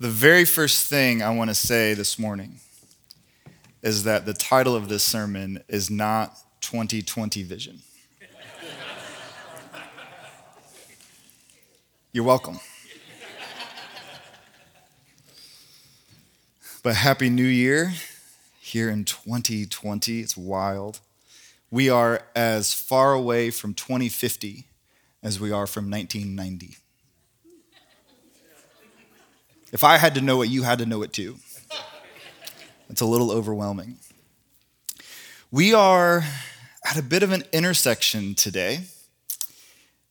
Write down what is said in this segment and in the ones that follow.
The very first thing I want to say this morning is that the title of this sermon is not 2020 Vision. You're welcome. But Happy New Year here in 2020. It's wild. We are as far away from 2050 as we are from 1990. If I had to know it, you had to know it too. It's a little overwhelming. We are at a bit of an intersection today.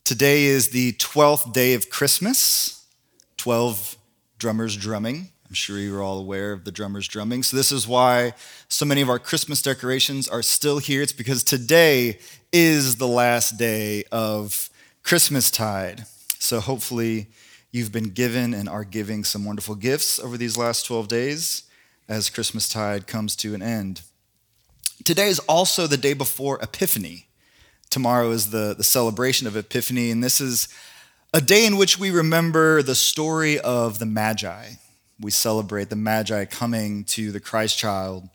Today is the 12th day of Christmas, 12 drummers drumming. I'm sure you're all aware of the drummers drumming. So, this is why so many of our Christmas decorations are still here. It's because today is the last day of Christmas tide. So, hopefully, You've been given and are giving some wonderful gifts over these last 12 days as Christmastide comes to an end. Today is also the day before Epiphany. Tomorrow is the, the celebration of Epiphany, and this is a day in which we remember the story of the Magi. We celebrate the Magi coming to the Christ child.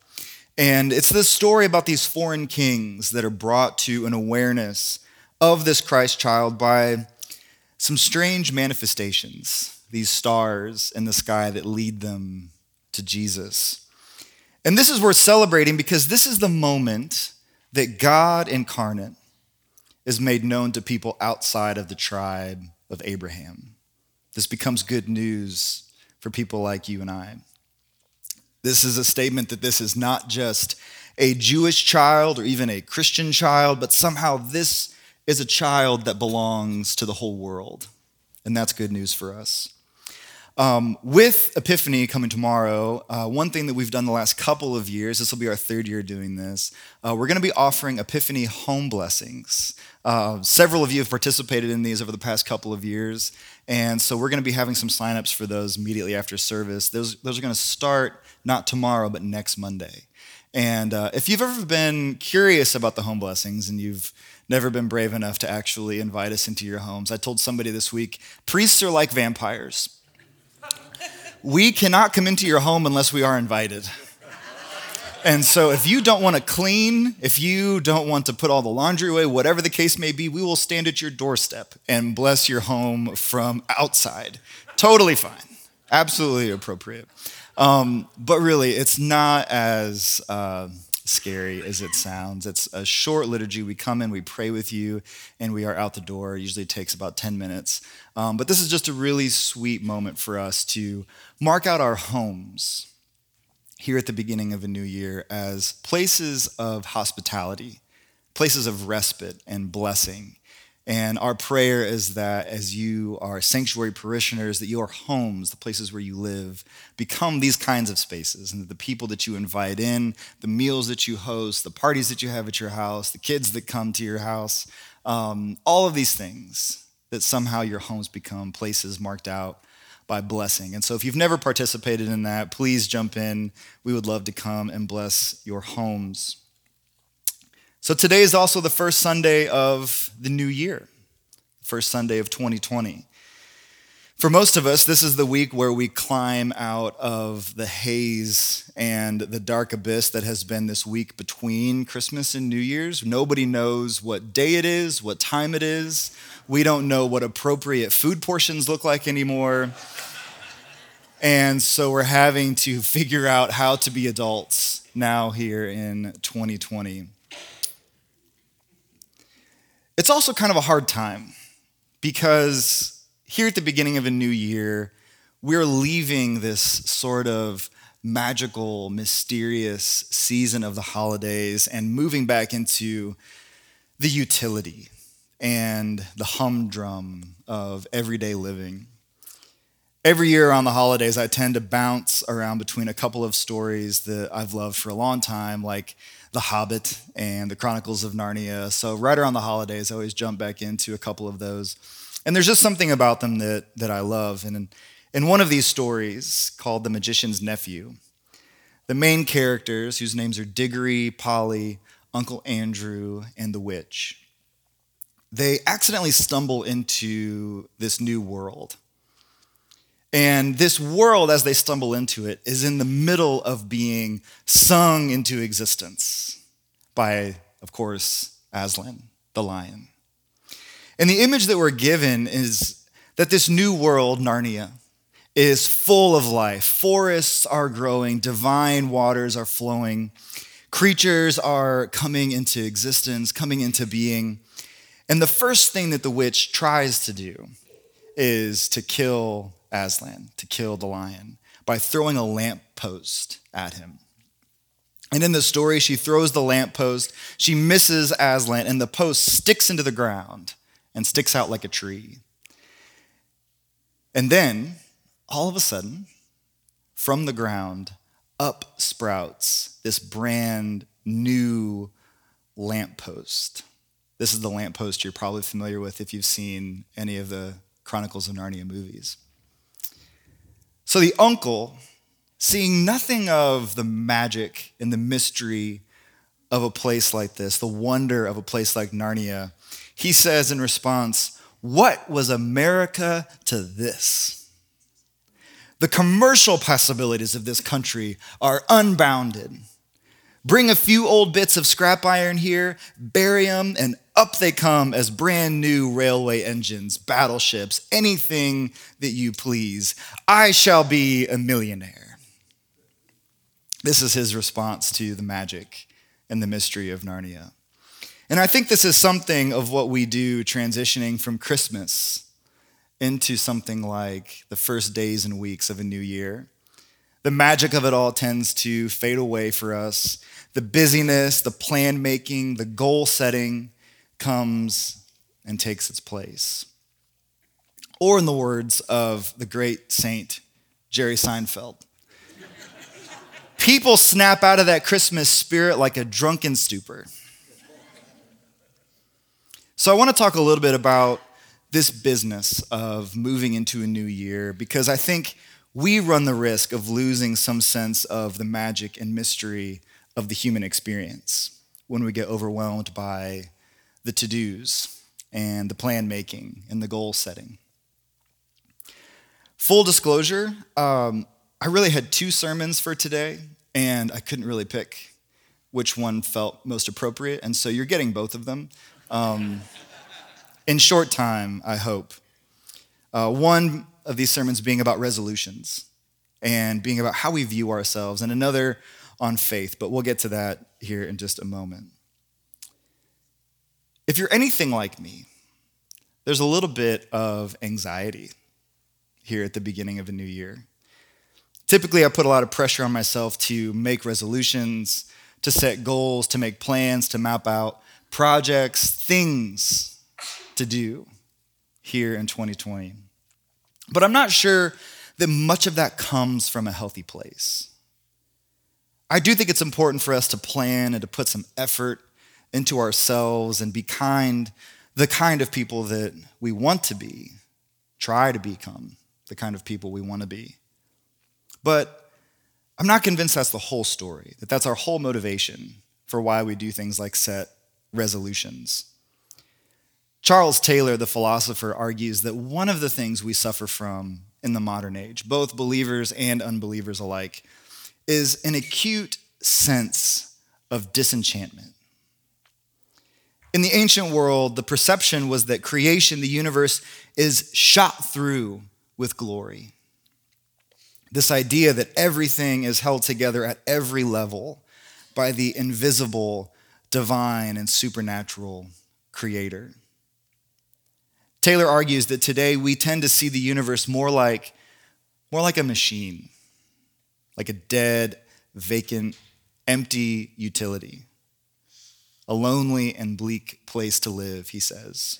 And it's this story about these foreign kings that are brought to an awareness of this Christ child by some strange manifestations, these stars in the sky that lead them to Jesus. And this is worth celebrating because this is the moment that God incarnate is made known to people outside of the tribe of Abraham. This becomes good news for people like you and I. This is a statement that this is not just a Jewish child or even a Christian child, but somehow this is a child that belongs to the whole world. And that's good news for us. Um, with Epiphany coming tomorrow, uh, one thing that we've done the last couple of years, this will be our third year doing this, uh, we're going to be offering Epiphany home blessings. Uh, several of you have participated in these over the past couple of years, and so we're going to be having some signups for those immediately after service. Those, those are going to start not tomorrow, but next Monday. And uh, if you've ever been curious about the home blessings and you've never been brave enough to actually invite us into your homes. I told somebody this week priests are like vampires. We cannot come into your home unless we are invited. And so, if you don't want to clean, if you don't want to put all the laundry away, whatever the case may be, we will stand at your doorstep and bless your home from outside. Totally fine. Absolutely appropriate. Um, but really, it's not as. Uh, scary as it sounds. It's a short liturgy. We come in, we pray with you, and we are out the door. It usually takes about 10 minutes. Um, but this is just a really sweet moment for us to mark out our homes here at the beginning of a new year as places of hospitality, places of respite and blessing. And our prayer is that as you are sanctuary parishioners, that your homes, the places where you live, become these kinds of spaces. And that the people that you invite in, the meals that you host, the parties that you have at your house, the kids that come to your house, um, all of these things, that somehow your homes become places marked out by blessing. And so if you've never participated in that, please jump in. We would love to come and bless your homes. So today is also the first Sunday of the new year, first Sunday of 2020. For most of us, this is the week where we climb out of the haze and the dark abyss that has been this week between Christmas and New Year's. Nobody knows what day it is, what time it is. We don't know what appropriate food portions look like anymore. And so we're having to figure out how to be adults now here in 2020. It's also kind of a hard time because here at the beginning of a new year, we're leaving this sort of magical, mysterious season of the holidays and moving back into the utility and the humdrum of everyday living. Every year around the holidays, I tend to bounce around between a couple of stories that I've loved for a long time, like The Hobbit and The Chronicles of Narnia. So, right around the holidays, I always jump back into a couple of those. And there's just something about them that, that I love. And in, in one of these stories, called The Magician's Nephew, the main characters, whose names are Diggory, Polly, Uncle Andrew, and the witch, they accidentally stumble into this new world And this world, as they stumble into it, is in the middle of being sung into existence by, of course, Aslan, the lion. And the image that we're given is that this new world, Narnia, is full of life. Forests are growing, divine waters are flowing, creatures are coming into existence, coming into being. And the first thing that the witch tries to do is to kill Aslan, to kill the lion, by throwing a lamppost at him. And in the story, she throws the lamppost, she misses Aslan, and the post sticks into the ground and sticks out like a tree. And then, all of a sudden, from the ground, up sprouts this brand new lamppost. This is the lamppost you're probably familiar with if you've seen any of the Chronicles of Narnia movies. So the uncle, seeing nothing of the magic and the mystery of a place like this, the wonder of a place like Narnia, he says in response, What was America to this? The commercial possibilities of this country are unbounded. Bring a few old bits of scrap iron here, bury them, and up they come as brand new railway engines, battleships, anything that you please. I shall be a millionaire. This is his response to the magic and the mystery of Narnia. And I think this is something of what we do transitioning from Christmas into something like the first days and weeks of a new year. The magic of it all tends to fade away for us. The busyness, the plan making, the goal setting comes and takes its place. Or, in the words of the great saint Jerry Seinfeld, people snap out of that Christmas spirit like a drunken stupor. So, I want to talk a little bit about this business of moving into a new year because I think we run the risk of losing some sense of the magic and mystery of the human experience when we get overwhelmed by the to dos and the plan making and the goal setting. Full disclosure, um, I really had two sermons for today, and I couldn't really pick which one felt most appropriate, and so you're getting both of them. Um, in short time, I hope. Uh, one of these sermons being about resolutions and being about how we view ourselves, and another on faith, but we'll get to that here in just a moment. If you're anything like me, there's a little bit of anxiety here at the beginning of a new year. Typically, I put a lot of pressure on myself to make resolutions, to set goals, to make plans, to map out projects, things to do here in 2020. But I'm not sure that much of that comes from a healthy place. I do think it's important for us to plan and to put some effort into ourselves and be kind, the kind of people that we want to be, try to become the kind of people we want to be. But I'm not convinced that's the whole story, that that's our whole motivation for why we do things like set resolutions. Charles Taylor, the philosopher, argues that one of the things we suffer from in the modern age, both believers and unbelievers alike, is an acute sense of disenchantment. In the ancient world, the perception was that creation, the universe, is shot through with glory. This idea that everything is held together at every level by the invisible, divine, and supernatural creator. Taylor argues that today we tend to see the universe more like, more like a machine, like a dead, vacant, empty utility. A lonely and bleak place to live, he says.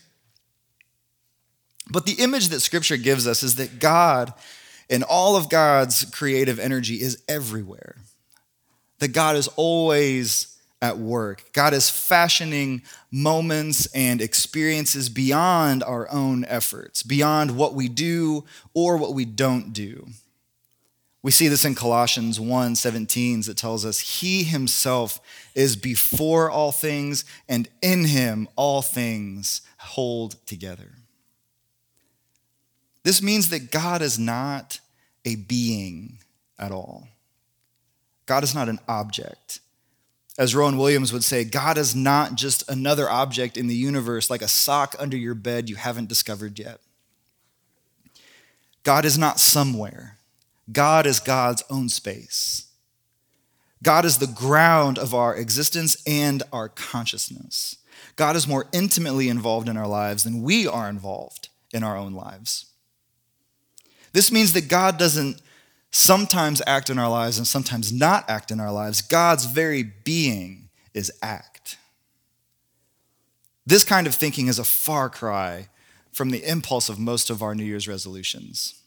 But the image that Scripture gives us is that God, and all of God's creative energy, is everywhere. That God is always at work. God is fashioning moments and experiences beyond our own efforts, beyond what we do or what we don't do. We see this in Colossians 1 17 that tells us, He Himself is before all things, and in Him all things hold together. This means that God is not a being at all. God is not an object. As Rowan Williams would say, God is not just another object in the universe like a sock under your bed you haven't discovered yet. God is not somewhere. God is God's own space. God is the ground of our existence and our consciousness. God is more intimately involved in our lives than we are involved in our own lives. This means that God doesn't sometimes act in our lives and sometimes not act in our lives. God's very being is act. This kind of thinking is a far cry from the impulse of most of our New Year's resolutions.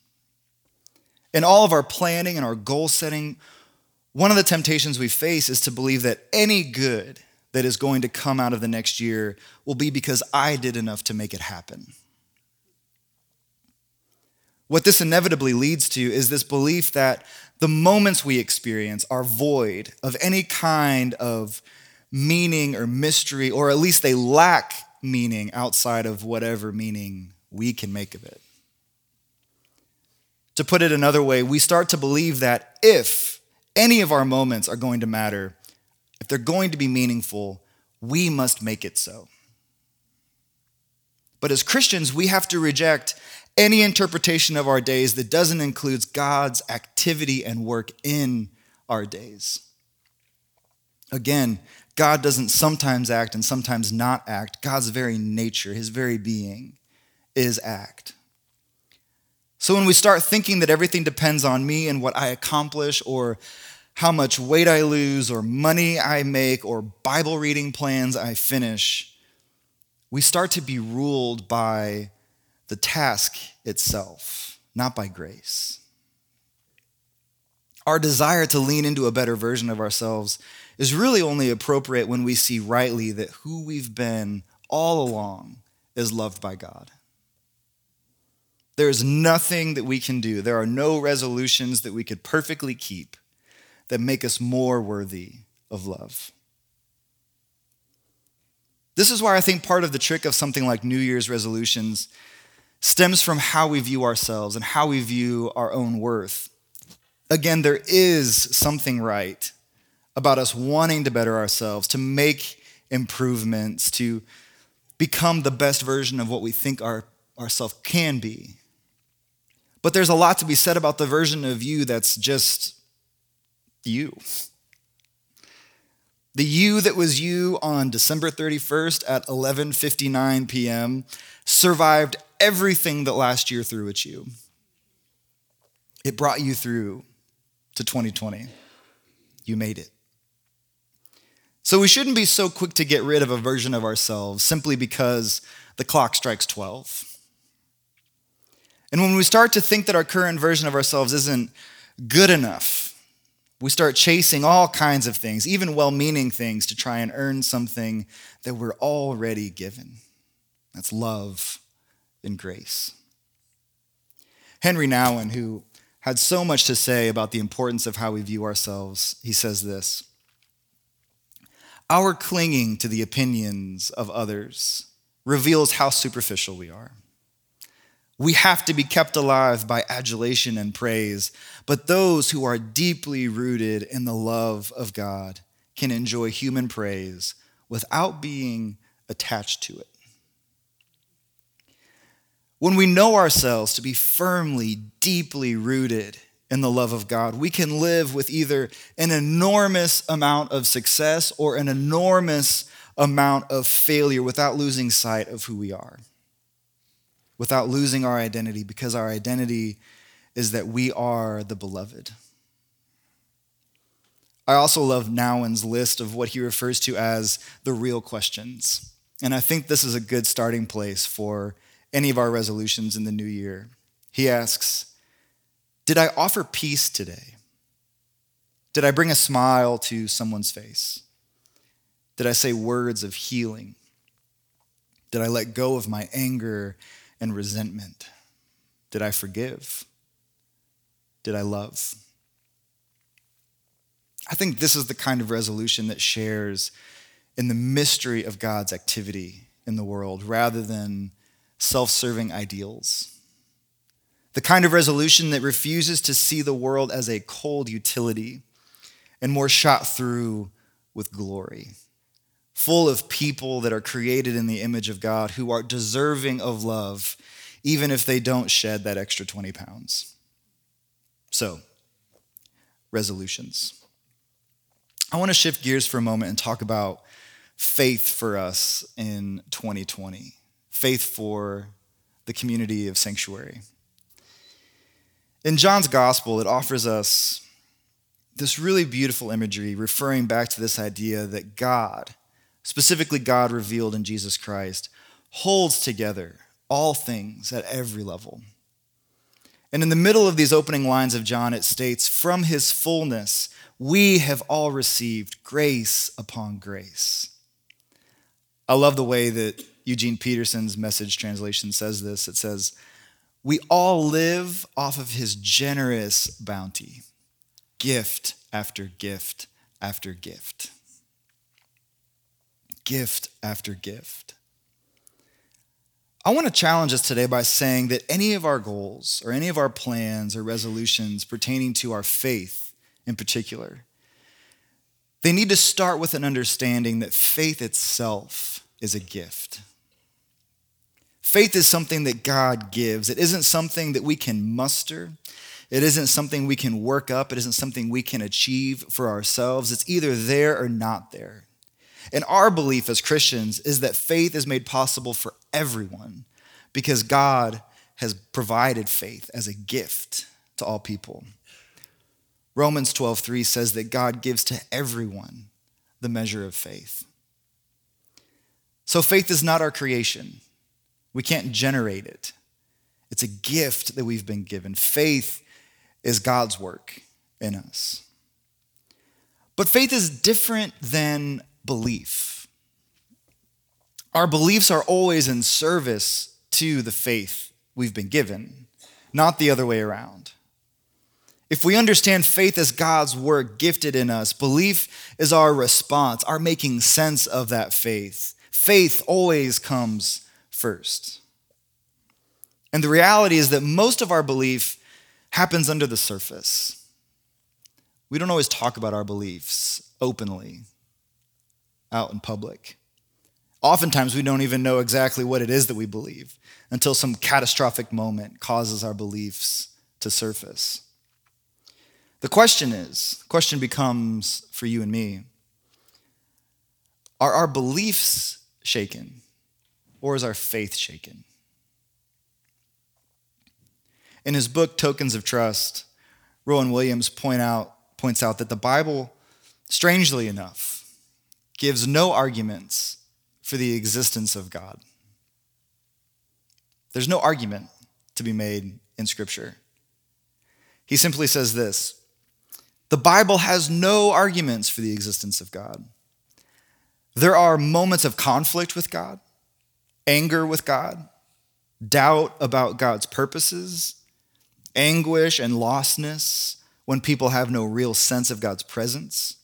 In all of our planning and our goal setting, one of the temptations we face is to believe that any good that is going to come out of the next year will be because I did enough to make it happen. What this inevitably leads to is this belief that the moments we experience are void of any kind of meaning or mystery, or at least they lack meaning outside of whatever meaning we can make of it. To put it another way, we start to believe that if any of our moments are going to matter, if they're going to be meaningful, we must make it so. But as Christians, we have to reject any interpretation of our days that doesn't include God's activity and work in our days. Again, God doesn't sometimes act and sometimes not act. God's very nature, his very being, is act. So when we start thinking that everything depends on me and what I accomplish, or how much weight I lose, or money I make, or Bible reading plans I finish, we start to be ruled by the task itself, not by grace. Our desire to lean into a better version of ourselves is really only appropriate when we see rightly that who we've been all along is loved by God. There is nothing that we can do. There are no resolutions that we could perfectly keep that make us more worthy of love. This is why I think part of the trick of something like New Year's resolutions stems from how we view ourselves and how we view our own worth. Again, there is something right about us wanting to better ourselves, to make improvements, to become the best version of what we think our, ourselves can be. But there's a lot to be said about the version of you that's just you. The you that was you on December 31st at 11:59 p.m. survived everything that last year threw at you. It brought you through to 2020. You made it. So we shouldn't be so quick to get rid of a version of ourselves simply because the clock strikes 12. And when we start to think that our current version of ourselves isn't good enough, we start chasing all kinds of things, even well meaning things, to try and earn something that we're already given. That's love and grace. Henri Nouwen, who had so much to say about the importance of how we view ourselves, he says this Our clinging to the opinions of others reveals how superficial we are. We have to be kept alive by adulation and praise, but those who are deeply rooted in the love of God can enjoy human praise without being attached to it. When we know ourselves to be firmly, deeply rooted in the love of God, we can live with either an enormous amount of success or an enormous amount of failure without losing sight of who we are without losing our identity because our identity is that we are the beloved. I also love Nouwen's list of what he refers to as the real questions. And I think this is a good starting place for any of our resolutions in the new year. He asks, Did I offer peace today? Did I bring a smile to someone's face? Did I say words of healing? Did I let go of my anger and resentment? Did I forgive? Did I love? I think this is the kind of resolution that shares in the mystery of God's activity in the world rather than self serving ideals. the kind of resolution that refuses to see the world as a cold utility and more shot through with glory, full of people that are created in the image of God who are deserving of love, even if they don't shed that extra 20 pounds. So, resolutions. I want to shift gears for a moment and talk about faith for us in 2020, faith for the community of Sanctuary. In John's gospel, it offers us this really beautiful imagery referring back to this idea that God, specifically God revealed in Jesus Christ, holds together all things at every level. And in the middle of these opening lines of John, it states, From his fullness, we have all received grace upon grace. I love the way that Eugene Peterson's message translation says this. It says, We all live off of his generous bounty, gift after gift after gift. Gift after gift. I want to challenge us today by saying that any of our goals or any of our plans or resolutions pertaining to our faith in particular, they need to start with an understanding that faith itself is a gift. Faith is something that God gives. It isn't something that we can muster. It isn't something we can work up. It isn't something we can achieve for ourselves. It's either there or not there. And our belief as Christians is that faith is made possible for everyone because God has provided faith as a gift to all people. Romans 12:3 says that God gives to everyone the measure of faith. So faith is not our creation. We can't generate it. It's a gift that we've been given. Faith is God's work in us. But faith is different than belief. Our beliefs are always in service to the faith we've been given, not the other way around. If we understand faith as God's work gifted in us, belief is our response, our making sense of that faith. Faith always comes first. And the reality is that most of our belief happens under the surface. We don't always talk about our beliefs openly out in public. Oftentimes, we don't even know exactly what it is that we believe until some catastrophic moment causes our beliefs to surface. The question is, the question becomes for you and me are our beliefs shaken? or is our faith shaken? In his book, Tokens of Trust, Rowan Williams point out, points out that the Bible, strangely enough, gives no arguments for the existence of God. There's no argument to be made in Scripture. He simply says this The Bible has no arguments for the existence of God. There are moments of conflict with God, anger with God, doubt about God's purposes, anguish and lostness when people have no real sense of God's presence.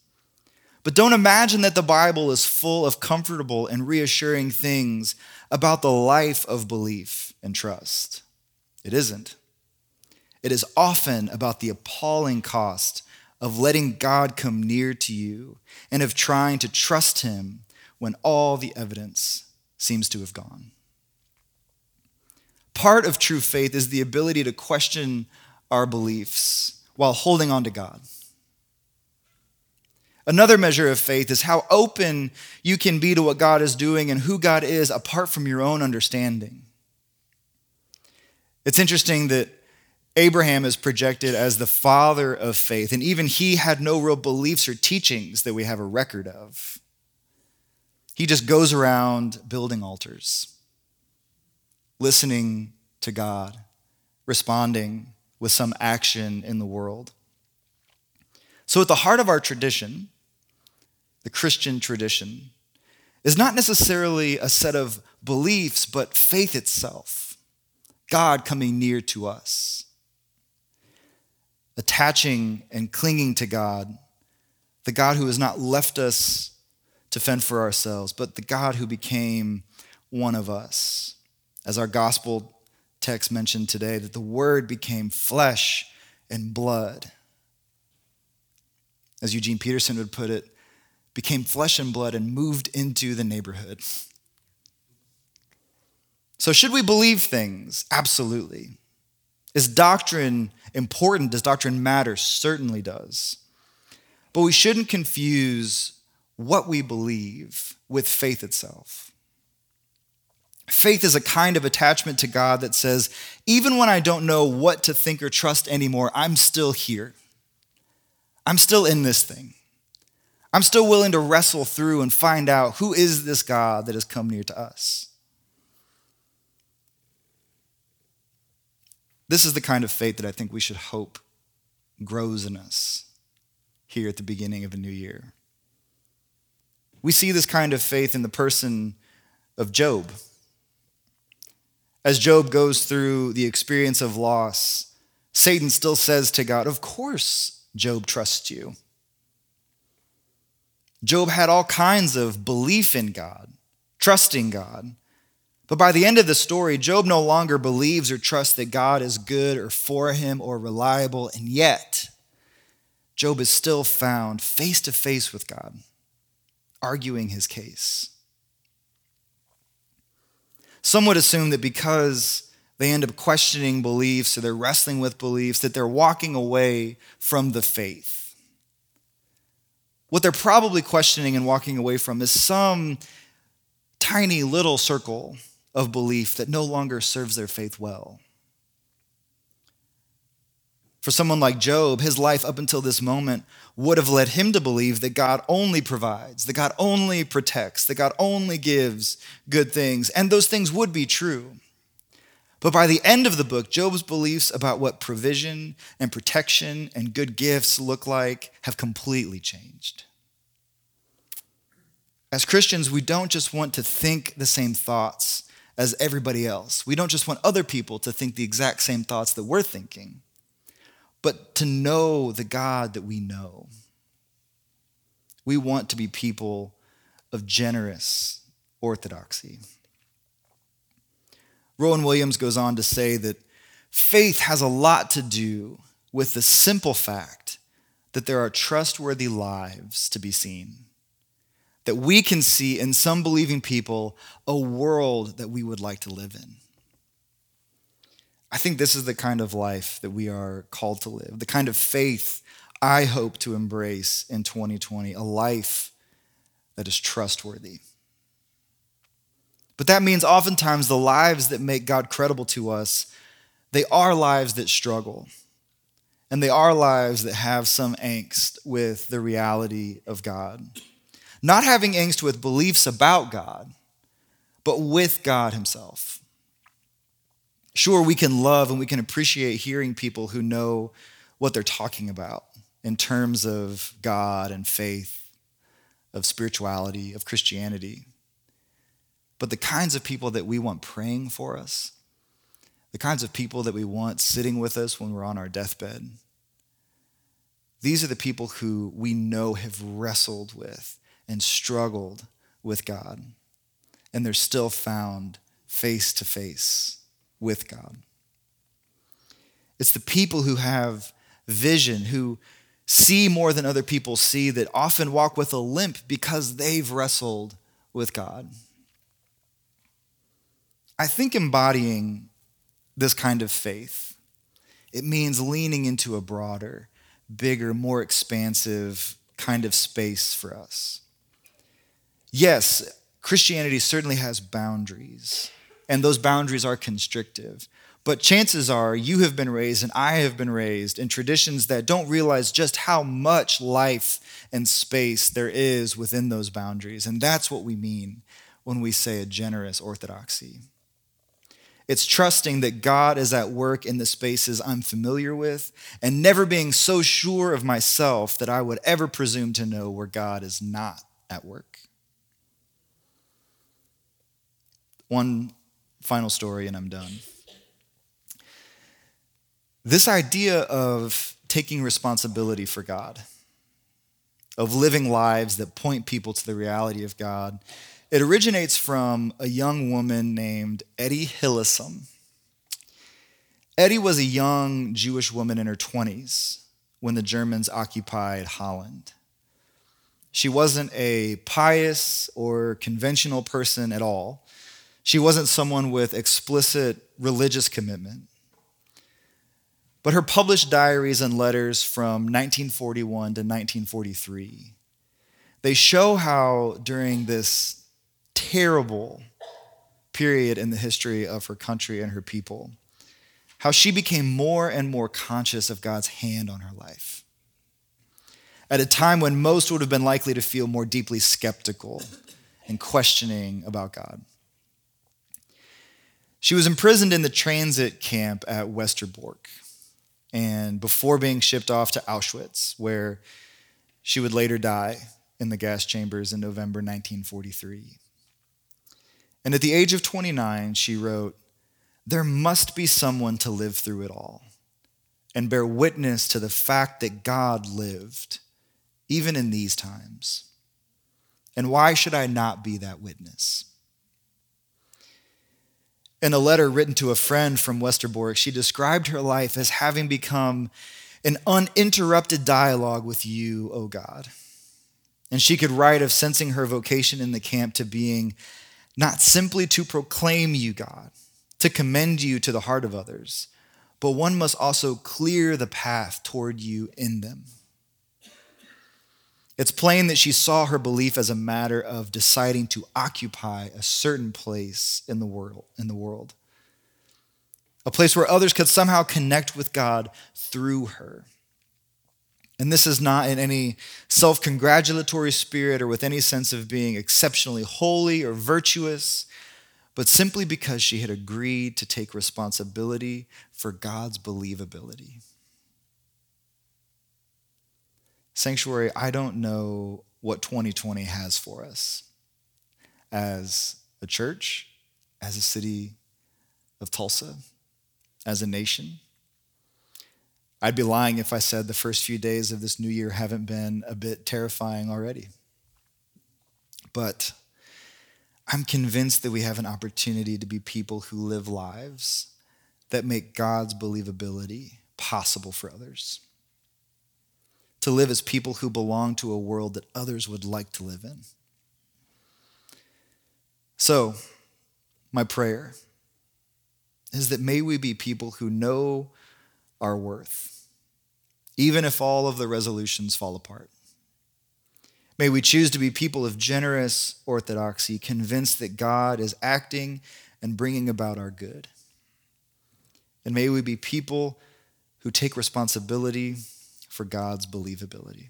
But don't imagine that the Bible is full of comfortable and reassuring things about the life of belief and trust. It isn't. It is often about the appalling cost of letting God come near to you and of trying to trust Him when all the evidence seems to have gone. Part of true faith is the ability to question our beliefs while holding on to God. Another measure of faith is how open you can be to what God is doing and who God is apart from your own understanding. It's interesting that Abraham is projected as the father of faith, and even he had no real beliefs or teachings that we have a record of. He just goes around building altars, listening to God, responding with some action in the world. So, at the heart of our tradition, the Christian tradition, is not necessarily a set of beliefs, but faith itself. God coming near to us, attaching and clinging to God, the God who has not left us to fend for ourselves, but the God who became one of us. As our gospel text mentioned today, that the Word became flesh and blood. As Eugene Peterson would put it, became flesh and blood and moved into the neighborhood. So, should we believe things? Absolutely. Is doctrine important? Does doctrine matter? Certainly does. But we shouldn't confuse what we believe with faith itself. Faith is a kind of attachment to God that says, even when I don't know what to think or trust anymore, I'm still here. I'm still in this thing. I'm still willing to wrestle through and find out who is this God that has come near to us. This is the kind of faith that I think we should hope grows in us here at the beginning of a new year. We see this kind of faith in the person of Job. As Job goes through the experience of loss, Satan still says to God, Of course, Job trusts you. Job had all kinds of belief in God, trusting God. But by the end of the story, Job no longer believes or trusts that God is good or for him or reliable, and yet, Job is still found face to face with God, arguing his case. Some would assume that because they end up questioning beliefs or they're wrestling with beliefs, that they're walking away from the faith. What they're probably questioning and walking away from is some tiny little circle of belief that no longer serves their faith well. For someone like Job, his life up until this moment would have led him to believe that God only provides, that God only protects, that God only gives good things, and those things would be true. But by the end of the book, Job's beliefs about what provision and protection and good gifts look like have completely changed. As Christians, we don't just want to think the same thoughts as everybody else. We don't just want other people to think the exact same thoughts that we're thinking but to know the God that we know. We want to be people of generous orthodoxy. Rowan Williams goes on to say that faith has a lot to do with the simple fact that there are trustworthy lives to be seen. That we can see in some believing people a world that we would like to live in. I think this is the kind of life that we are called to live, the kind of faith I hope to embrace in 2020, a life that is trustworthy. But that means oftentimes the lives that make God credible to us, they are lives that struggle. And they are lives that have some angst with the reality of God. Not having angst with beliefs about God, but with God Himself. Sure, we can love and we can appreciate hearing people who know what they're talking about in terms of God and faith, of spirituality, of Christianity. But the kinds of people that we want praying for us, the kinds of people that we want sitting with us when we're on our deathbed, these are the people who we know have wrestled with and struggled with God, and they're still found face to face with God. It's the people who have vision, who see more than other people see, that often walk with a limp because they've wrestled with God. I think embodying this kind of faith, it means leaning into a broader, bigger, more expansive kind of space for us. Yes, Christianity certainly has boundaries and those boundaries are constrictive. But chances are you have been raised and I have been raised in traditions that don't realize just how much life and space there is within those boundaries. And that's what we mean when we say a generous orthodoxy. It's trusting that God is at work in the spaces I'm familiar with and never being so sure of myself that I would ever presume to know where God is not at work. One final story and I'm done. This idea of taking responsibility for God, of living lives that point people to the reality of God, it originates from a young woman named Etty Hillesum. Etty was a young Jewish woman in her 20s when the Germans occupied Holland. She wasn't a pious or conventional person at all. She wasn't someone with explicit religious commitment. But her published diaries and letters from 1941 to 1943, they show how during this terrible period in the history of her country and her people, how she became more and more conscious of God's hand on her life. At a time when most would have been likely to feel more deeply skeptical and questioning about God. She was imprisoned in the transit camp at Westerbork, and before being shipped off to Auschwitz, where she would later die in the gas chambers in November 1943. And at the age of 29, she wrote, There must be someone to live through it all and bear witness to the fact that God lived, even in these times. And why should I not be that witness? In a letter written to a friend from Westerbork, she described her life as having become an uninterrupted dialogue with you, O God. And she could write of sensing her vocation in the camp to being not simply to proclaim you, God, to commend you to the heart of others, but one must also clear the path toward you in them. It's plain that she saw her belief as a matter of deciding to occupy a certain place in the world, in the world. A place where others could somehow connect with God through her. And this is not in any self congratulatory spirit or with any sense of being exceptionally holy or virtuous, but simply because she had agreed to take responsibility for God's believability. Sanctuary, I don't know what 2020 has for us as a church, as a city of Tulsa, as a nation. I'd be lying if I said the first few days of this new year haven't been a bit terrifying already. But I'm convinced that we have an opportunity to be people who live lives that make God's believability possible for others. To live as people who belong to a world that others would like to live in. So, my prayer is that may we be people who know our worth, even if all of the resolutions fall apart. May we choose to be people of generous orthodoxy, convinced that God is acting and bringing about our good. And may we be people who take responsibility for God's believability.